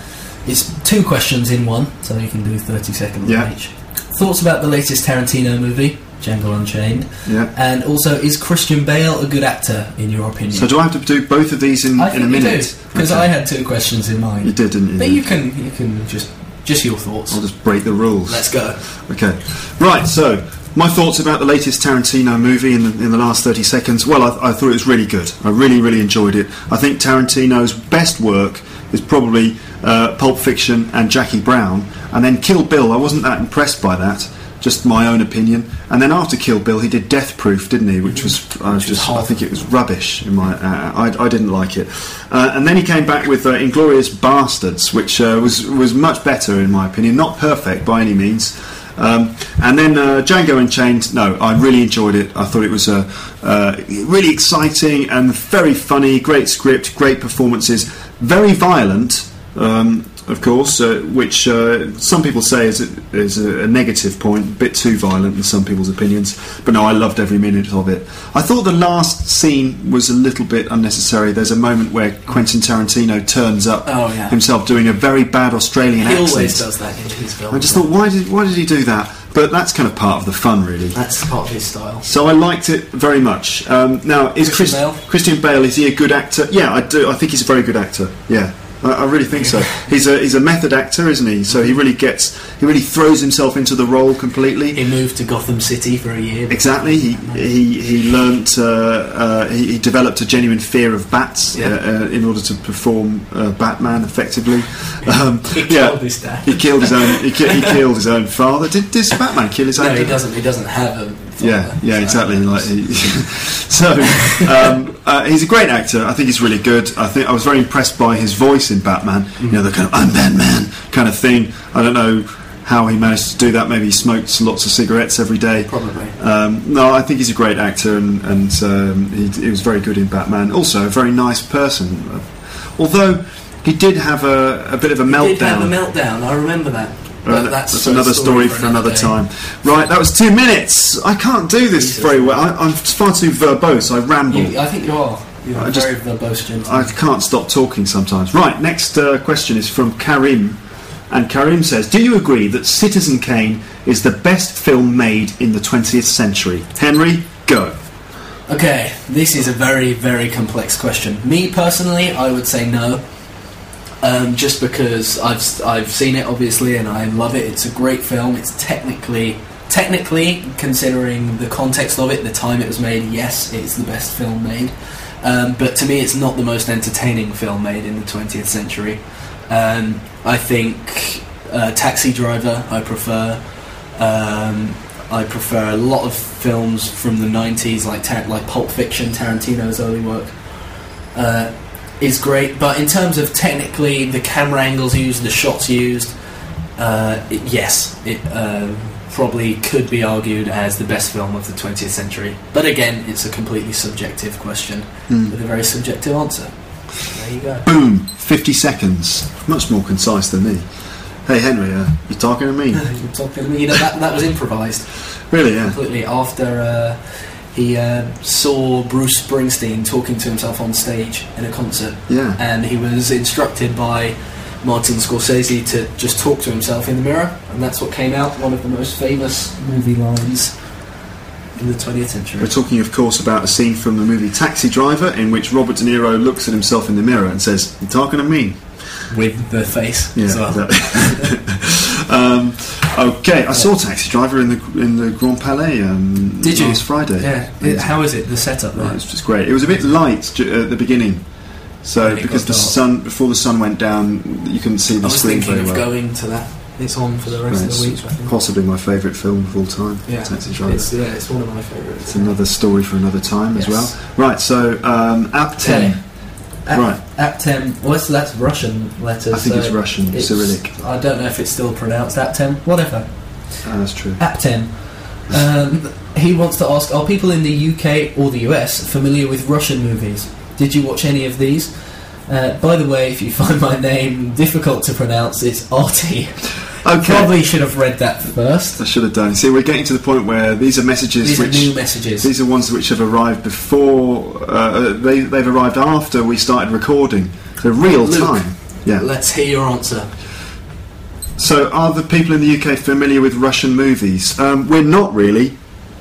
Speaker 2: it's two questions in one, so you can do 30 seconds
Speaker 4: Yeah.
Speaker 2: each. Thoughts about the latest Tarantino movie, Django Unchained,
Speaker 4: Yeah.
Speaker 2: and also is Christian Bale a good actor in your opinion?
Speaker 4: So do I have to do both of these in,
Speaker 2: I
Speaker 4: in a minute?
Speaker 2: because
Speaker 4: Okay.
Speaker 2: I had two questions in mind.
Speaker 4: You did, didn't you?
Speaker 2: But you can you can just just your thoughts.
Speaker 4: I'll just break the rules.
Speaker 5: Let's go.
Speaker 4: Okay. Right, so my thoughts about the latest Tarantino movie in the, in the last 30 seconds. Well, I, I thought it was really good. I really, really enjoyed it. I think Tarantino's best work is probably uh, Pulp Fiction and Jackie Brown. And then Kill Bill, I wasn't that impressed by that. Just my own opinion. And then after Kill Bill, he did Death Proof, didn't he? Which was, I was just, I think it was rubbish. In my, uh, I, I didn't like it. Uh, and then he came back with uh, Inglourious Basterds, which uh, was was much better in my opinion. Not perfect by any means. Um, and then uh, Django Unchained. No, I really enjoyed it. I thought it was uh, uh, really exciting and very funny. Great script, great performances. Very violent, um, of course, uh, which uh, some people say is a, is a, negative point, a bit too violent in some people's opinions. But no, I loved every minute of it. I thought the last scene was a little bit unnecessary. There's a moment where Quentin Tarantino turns up
Speaker 5: Oh, yeah.
Speaker 4: himself doing a very bad Australian
Speaker 5: He
Speaker 4: accent.
Speaker 5: He always does that in his films.
Speaker 4: I just thought, why did why did he do that? But that's kind of part of the fun, really.
Speaker 5: that's part of his style.
Speaker 4: So I liked it very much. Um, now, is
Speaker 5: Christian
Speaker 4: Chris-
Speaker 5: Bale?
Speaker 4: Christian Bale is he a good actor? Yeah, I do. I think he's a very good actor. Yeah. I, I really think so. He's a he's a method actor, isn't he? So he really gets he really throws himself into the role completely.
Speaker 5: He moved to Gotham City for a year.
Speaker 4: Exactly. He he he learnt. Uh, uh, he, he developed a genuine fear of bats
Speaker 5: Yeah.
Speaker 4: uh, uh, in order to perform uh, Batman effectively. Um,
Speaker 5: He
Speaker 4: yeah.
Speaker 5: killed his dad.
Speaker 4: He killed his own. He, ki- he killed his own father. Did this Batman kill his own?
Speaker 5: No, he
Speaker 4: dad?
Speaker 5: doesn't. He doesn't have a.
Speaker 4: Yeah, yeah, exactly. Like, so um, uh, he's a great actor. I think he's really good. I think I was very impressed by his voice in Batman. You know, the kind of "I'm Batman" kind of thing. I don't know how he managed to do that. Maybe he smokes lots of cigarettes every day.
Speaker 5: Probably.
Speaker 4: Um, no, I think he's a great actor, and, and um, he, he was very good in Batman. Also, a very nice person. Although he did have a, a bit of a meltdown.
Speaker 5: He did have a meltdown. I remember that.
Speaker 4: Right, that's,
Speaker 5: that's,
Speaker 4: another story for another
Speaker 5: day.
Speaker 4: time. Right, that was two minutes. I can't do this
Speaker 5: Jesus.
Speaker 4: very well. I, I'm far too verbose. I ramble.
Speaker 2: You, I think you are. You're
Speaker 4: I
Speaker 2: a
Speaker 4: just-
Speaker 2: very verbose
Speaker 4: I can't stop talking sometimes. Right, next uh, question is from Karim. And Karim says, Do you agree that Citizen Kane is the best film made in the 20th century? Henry, go.
Speaker 2: Okay, this is a very, very complex question. Me personally, I would say no.
Speaker 5: Um, just because I've I've seen it obviously and I love it. It's a great film. It's technically technically considering the context of it, the time it was made. Yes, it's the best film made. Um, but to me, it's not the most entertaining film made in the 20th century. Um, I think uh, Taxi Driver I prefer. Um, I prefer a lot of films from the 90s, like like Pulp Fiction, Tarantino's early work. Uh, is great, but in terms of technically the camera angles used, the shots used, uh, it, yes, it uh, probably could be argued as the best film of the 20th century. But again, it's a completely subjective question with a very subjective answer. There you go.
Speaker 4: Boom, 50 seconds. Much more concise than me. Hey Henry, uh, you talking to me?
Speaker 5: You're talking to me. You know, that, that was improvised
Speaker 4: really, yeah.
Speaker 5: completely after uh, he uh, saw Bruce Springsteen talking to himself on stage in a concert.
Speaker 4: Yeah.
Speaker 5: And he was instructed by Martin Scorsese to just talk to himself in the mirror, and that's what came out. One of the most famous movie lines in the 20th century.
Speaker 4: We're talking, of course, about a scene from the movie Taxi Driver in which Robert De Niro looks at himself in the mirror and says, You're talking to me?
Speaker 5: With the face
Speaker 4: Yeah.
Speaker 5: well.
Speaker 4: exactly. um, okay, I saw Taxi Driver in the in the Grand Palais um,
Speaker 5: Did you?
Speaker 4: last Friday.
Speaker 5: Yeah. It- how is it? The setup
Speaker 4: Right,
Speaker 5: there?
Speaker 4: it's just great. It was a bit light at the beginning, so because the
Speaker 5: dark.
Speaker 4: sun before the sun went down, you couldn't see
Speaker 5: I
Speaker 4: the
Speaker 5: was
Speaker 4: screen
Speaker 5: thinking
Speaker 4: very
Speaker 5: of
Speaker 4: well.
Speaker 5: going to that. It's on for the rest
Speaker 4: Right,
Speaker 5: of the week. I think.
Speaker 4: possibly my favourite film of all time.
Speaker 5: Yeah,
Speaker 4: Taxi Driver.
Speaker 5: it's, yeah, it's one of my favourites.
Speaker 4: It's another story for another time as well. Right, so um, Aptem.
Speaker 5: Okay.
Speaker 4: Right.
Speaker 5: Aptem. Well, that's, that's Russian letters.
Speaker 4: I think
Speaker 5: so
Speaker 4: it's Russian,
Speaker 5: it's-
Speaker 4: Cyrillic.
Speaker 5: I don't know if it's still pronounced Aptem. Whatever.
Speaker 4: Ah, that's true.
Speaker 5: Aptem. Um, he wants to ask: Are people in the UK or the US familiar with Russian movies? Did you watch any of these? Uh, by the way, if you find my name difficult to pronounce, it's Artie.
Speaker 4: Okay.
Speaker 5: Probably should have read that first.
Speaker 4: I should have done. See, we're getting to the point where these are messages
Speaker 5: These are new messages.
Speaker 4: these are ones which have arrived before uh, they they've arrived after we started recording. So real
Speaker 5: Luke.
Speaker 4: time. Yeah.
Speaker 5: Let's hear your answer.
Speaker 4: So are the people in the UK familiar with Russian movies? Um, we're not really,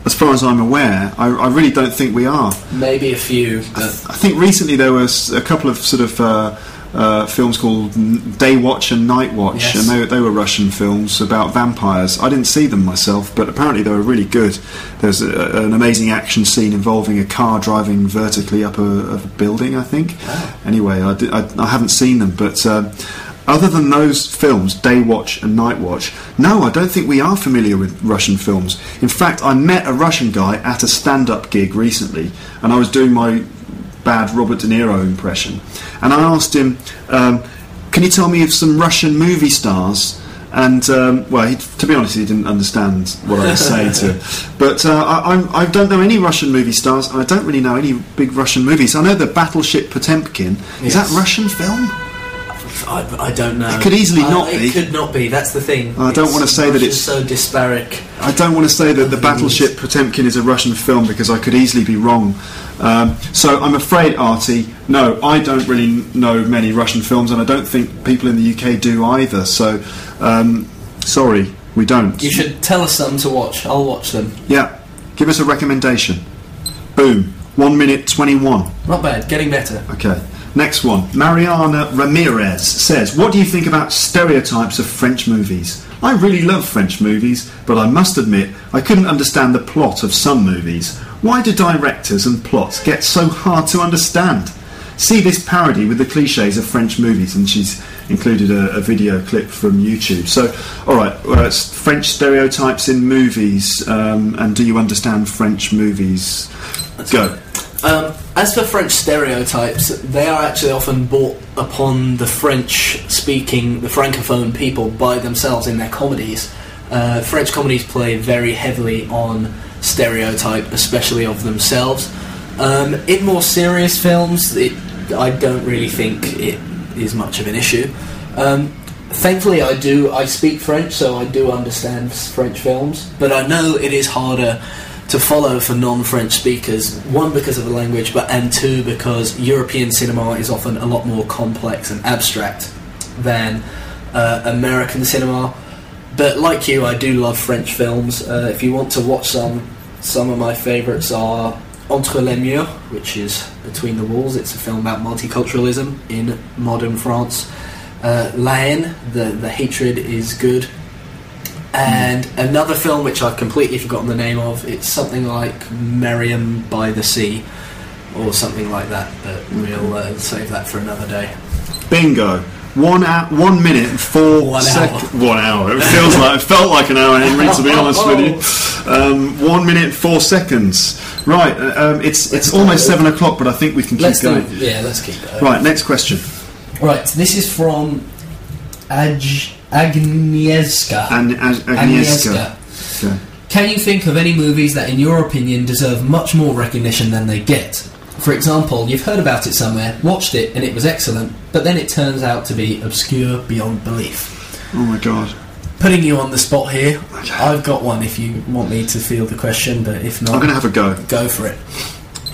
Speaker 4: as far as I'm aware. I, I really don't think we are.
Speaker 5: Maybe a few.
Speaker 4: I, th- I think recently there was a couple of sort of uh, uh, films called Day Watch and Night Watch,
Speaker 5: Yes.
Speaker 4: and they, they were Russian films about vampires. I didn't see them myself, but apparently they were really good. There's a, an amazing action scene involving a car driving vertically up a, a building, I think. Anyway, I, di- I, I haven't seen them, but. Uh, other than those films, Day Watch and Night Watch, no, I don't think we are familiar with Russian films. In fact, I met a Russian guy at a stand up gig recently, and I was doing my bad Robert De Niro impression. And I asked him, um, Can you tell me of some Russian movie stars? And, um, well, he, to be honest, he didn't understand what I was saying to him. But uh, I, I'm, I don't know any Russian movie stars, and I don't really know any big Russian movies. I know the Battleship Potemkin. Is that Russian film?
Speaker 5: I, I don't know.
Speaker 4: It could easily
Speaker 5: I-
Speaker 4: not be.
Speaker 5: It could not be. That's the thing.
Speaker 4: I don't
Speaker 5: It's-
Speaker 4: wanna say that it's-
Speaker 5: so disparate.
Speaker 4: I don't want to say that the Battleship Potemkin is a Russian film because I could easily be wrong. Um, so I'm afraid, Artie, no, I don't really know many Russian films, and I don't think people in the UK do either. So, um, sorry, we don't.
Speaker 5: You should tell us some to watch. I'll watch them.
Speaker 4: Yeah, give us a recommendation. Boom, one minute twenty-one.
Speaker 5: Not bad. Getting better.
Speaker 4: Okay. Next one. Mariana Ramirez says, What do you think about stereotypes of French movies? I really love French movies, but I must admit I couldn't understand the plot of some movies. Why do directors and plots get so hard to understand? See this parody with the cliches of French movies, and she's included a, a video clip from YouTube. So, alright, uh, s- French stereotypes in movies, um, and do you understand French movies? Let's go.
Speaker 5: Um, as for French stereotypes, they are actually often brought upon the French-speaking, the francophone people by themselves in their comedies. Uh, French comedies play very heavily on stereotype, especially of themselves. Um, in more serious films, it, I don't really think it is much of an issue. Um, thankfully, I do. I speak French, so I do understand French films. But I know it is harder to follow for non-French speakers. One because of the language, but and two because European cinema is often a lot more complex and abstract than uh, American cinema. But like you, I do love French films. Uh, if you want to watch some, some of my favourites are Entre les Murs, which is Between the Walls. It's a film about multiculturalism in modern France. Uh, La Haine, the, the hatred is good. And another film which I've completely forgotten the name of, it's something like Miriam by the Sea, or something like that, but we'll uh, save that for another day.
Speaker 4: Bingo. One hour, one minute and four
Speaker 2: One
Speaker 4: sec-
Speaker 2: hour.
Speaker 4: One hour. It feels like it felt like an hour, Henry. To be honest with you, um, one minute four seconds. Right. uh, Um, it's it's almost seven o'clock, but I think we can keep
Speaker 2: Let's do.
Speaker 4: going.
Speaker 2: Yeah, let's keep going.
Speaker 4: Right. Next question.
Speaker 2: Right, this is from Aj- Agnieszka.
Speaker 4: An- Ag- Agnieszka. Okay.
Speaker 2: Can you think of any movies that, in your opinion, deserve much more recognition than they get? For example, you've heard about it somewhere, watched it, and it was excellent, but then it turns out to be obscure beyond belief.
Speaker 4: Oh my god.
Speaker 2: Putting you on the spot here, I've got one if you want me to field the question, but if not,
Speaker 4: I'm going to have a go.
Speaker 2: go for it.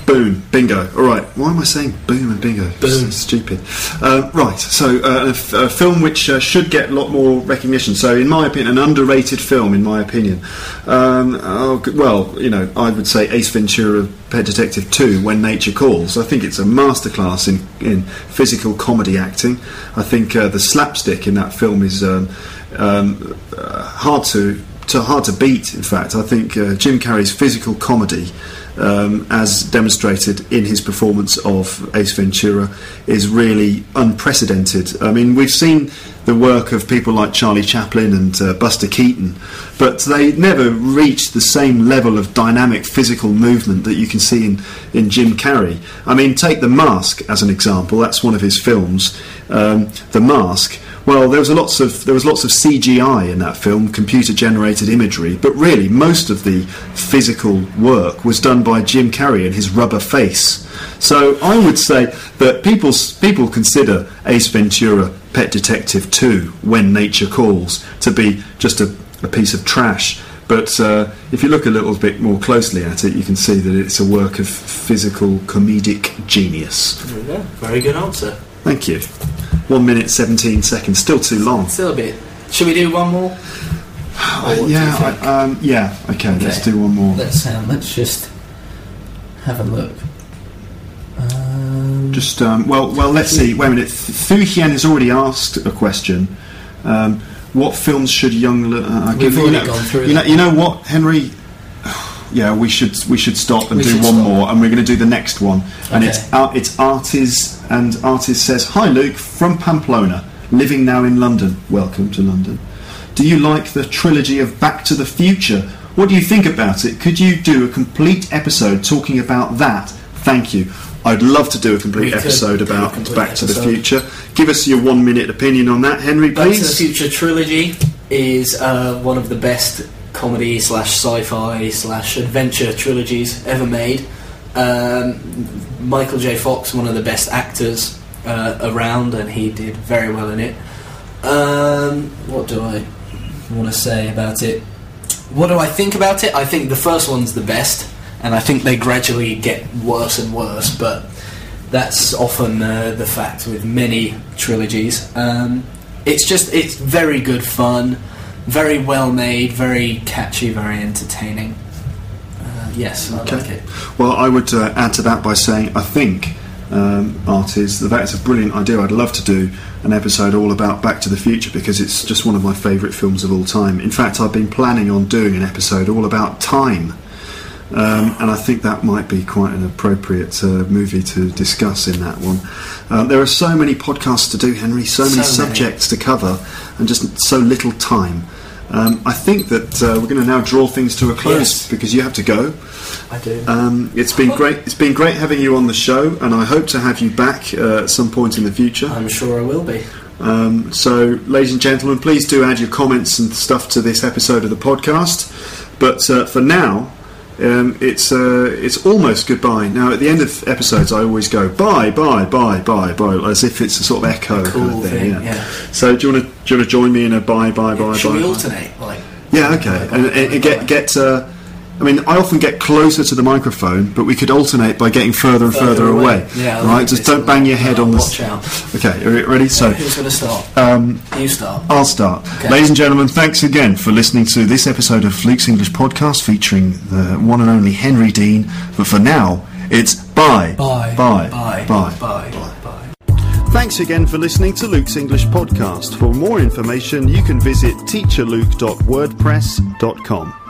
Speaker 4: Boom, bingo. All right. Why am I saying boom and bingo?
Speaker 2: Boom.
Speaker 4: Stupid. Uh, right. So uh, a, f- a film which uh, should get a lot more recognition. So, in my opinion, an underrated film. In my opinion, um, oh, well, you know, I would say Ace Ventura: Pet Detective Two: When Nature Calls. I think it's a masterclass in in physical comedy acting. I think uh, the slapstick in that film is um, um, uh, hard to. To hard to beat, in fact. I think uh, Jim Carrey's physical comedy um, as demonstrated in his performance of Ace Ventura, is really unprecedented. I mean, we've seen the work of people like Charlie Chaplin and uh, Buster Keaton, but they never reached the same level of dynamic physical movement that you can see in, in Jim Carrey. I mean, take The Mask as an example. That's one of his films. Um, the Mask. Well, there was a lots of there was lots of CGI in that film, computer generated imagery, but really most of the physical work was done by Jim Carrey and his rubber face. So I would say that people people consider Ace Ventura: Pet Detective 2, When Nature Calls, to be just a, a piece of trash. But uh, if you look a little bit more closely at it, you can see that it's a work of physical comedic genius.
Speaker 5: There we go. Very good answer.
Speaker 4: Thank you. One minute seventeen seconds, still too long.
Speaker 5: Still a bit. Should we do one more? Or what do you
Speaker 4: yeah. I, um, yeah. Okay, let's do one more.
Speaker 2: Let's um, let's just have a look. Um,
Speaker 4: Just um, well, well. Let's see. Wait a minute. Thu Hien has already asked a question. Um, what films should young? li- Uh,
Speaker 2: We've
Speaker 4: you
Speaker 2: already
Speaker 4: know,
Speaker 2: gone through
Speaker 4: You know, you know what, Henry? Yeah, we should we should stop and
Speaker 2: We
Speaker 4: do one
Speaker 2: stop.
Speaker 4: more, and we're going to do the next one. And
Speaker 2: Okay.
Speaker 4: it's uh, it's Artis, and Artis says, "Hi, Luke from Pamplona, living now in London. Welcome to London. Do you like the trilogy of Back to the Future? What do you think about it? Could you do a complete episode talking about that? Thank you. I'd love to do a complete episode about
Speaker 2: complete
Speaker 4: Back to the. Future. Give us your one minute opinion on that, Henry, please.
Speaker 5: Back to the. Future trilogy is uh, one of the best comedy slash sci-fi slash adventure trilogies ever made. Um, Michael J. Fox, one of the best actors uh, around, and he did very well in it. Um, what do I want to say about it? What do I think about it? I think the first one's the best, and I think they gradually get worse and worse, but that's often uh, the fact with many trilogies. Um, it's just it's very good fun, very well made, very catchy, very entertaining. Uh, yes, I
Speaker 4: Okay.
Speaker 5: like it.
Speaker 4: Well, I would uh, add to that by saying I think um, Artis that's a brilliant idea. I'd love to do an episode all about Back to the Future because it's just one of my favourite films of all time. In fact, I've been planning on doing an episode all about time. Um, and I think that might be quite an appropriate uh, movie to discuss in that one. Uh, there are so many podcasts to do, Henry, so many
Speaker 5: So many.
Speaker 4: subjects to cover, and just so little time. Um, I think that uh, we're going to now draw things to a close
Speaker 5: Yes.
Speaker 4: because you have to go.
Speaker 5: I do.
Speaker 4: Um, it's been great. It's been great having you on the show, and I hope to have you back uh, at some point in the future.
Speaker 5: I'm sure I will be.
Speaker 4: Um, so, ladies and gentlemen, please do add your comments and stuff to this episode of the podcast. But uh, for now, um, it's uh, it's almost goodbye. Now, at the end of episodes, I always go bye, bye, bye, bye, bye, as if it's a sort of echo kind
Speaker 5: Cool
Speaker 4: of thing.
Speaker 5: thing,
Speaker 4: yeah.
Speaker 5: yeah.
Speaker 4: So, do you want to do you want to join me in a bye, bye, bye,
Speaker 5: Should
Speaker 4: bye?
Speaker 5: we
Speaker 4: bye?
Speaker 5: alternate? Like,
Speaker 4: Yeah, okay. And, and, and get get. Uh, I mean, I often get closer to the microphone, but we could alternate by getting further and further,
Speaker 5: Further
Speaker 4: away.
Speaker 5: away. Yeah,
Speaker 4: right. Just don't bang your head on the.
Speaker 5: watch out.
Speaker 4: Okay, are you ready? So,
Speaker 5: who's going to start?
Speaker 4: um,
Speaker 5: you start.
Speaker 4: I'll start.
Speaker 5: Okay.
Speaker 4: Ladies and gentlemen, thanks again for listening to this episode of Luke's English Podcast featuring the one and only Henry Dean. But for now, it's bye.
Speaker 2: Bye.
Speaker 4: Bye.
Speaker 5: Bye.
Speaker 4: Bye.
Speaker 5: Bye. Bye.
Speaker 1: Thanks again for listening to Luke's English Podcast. For more information, you can visit teacherluke.wordpress.com.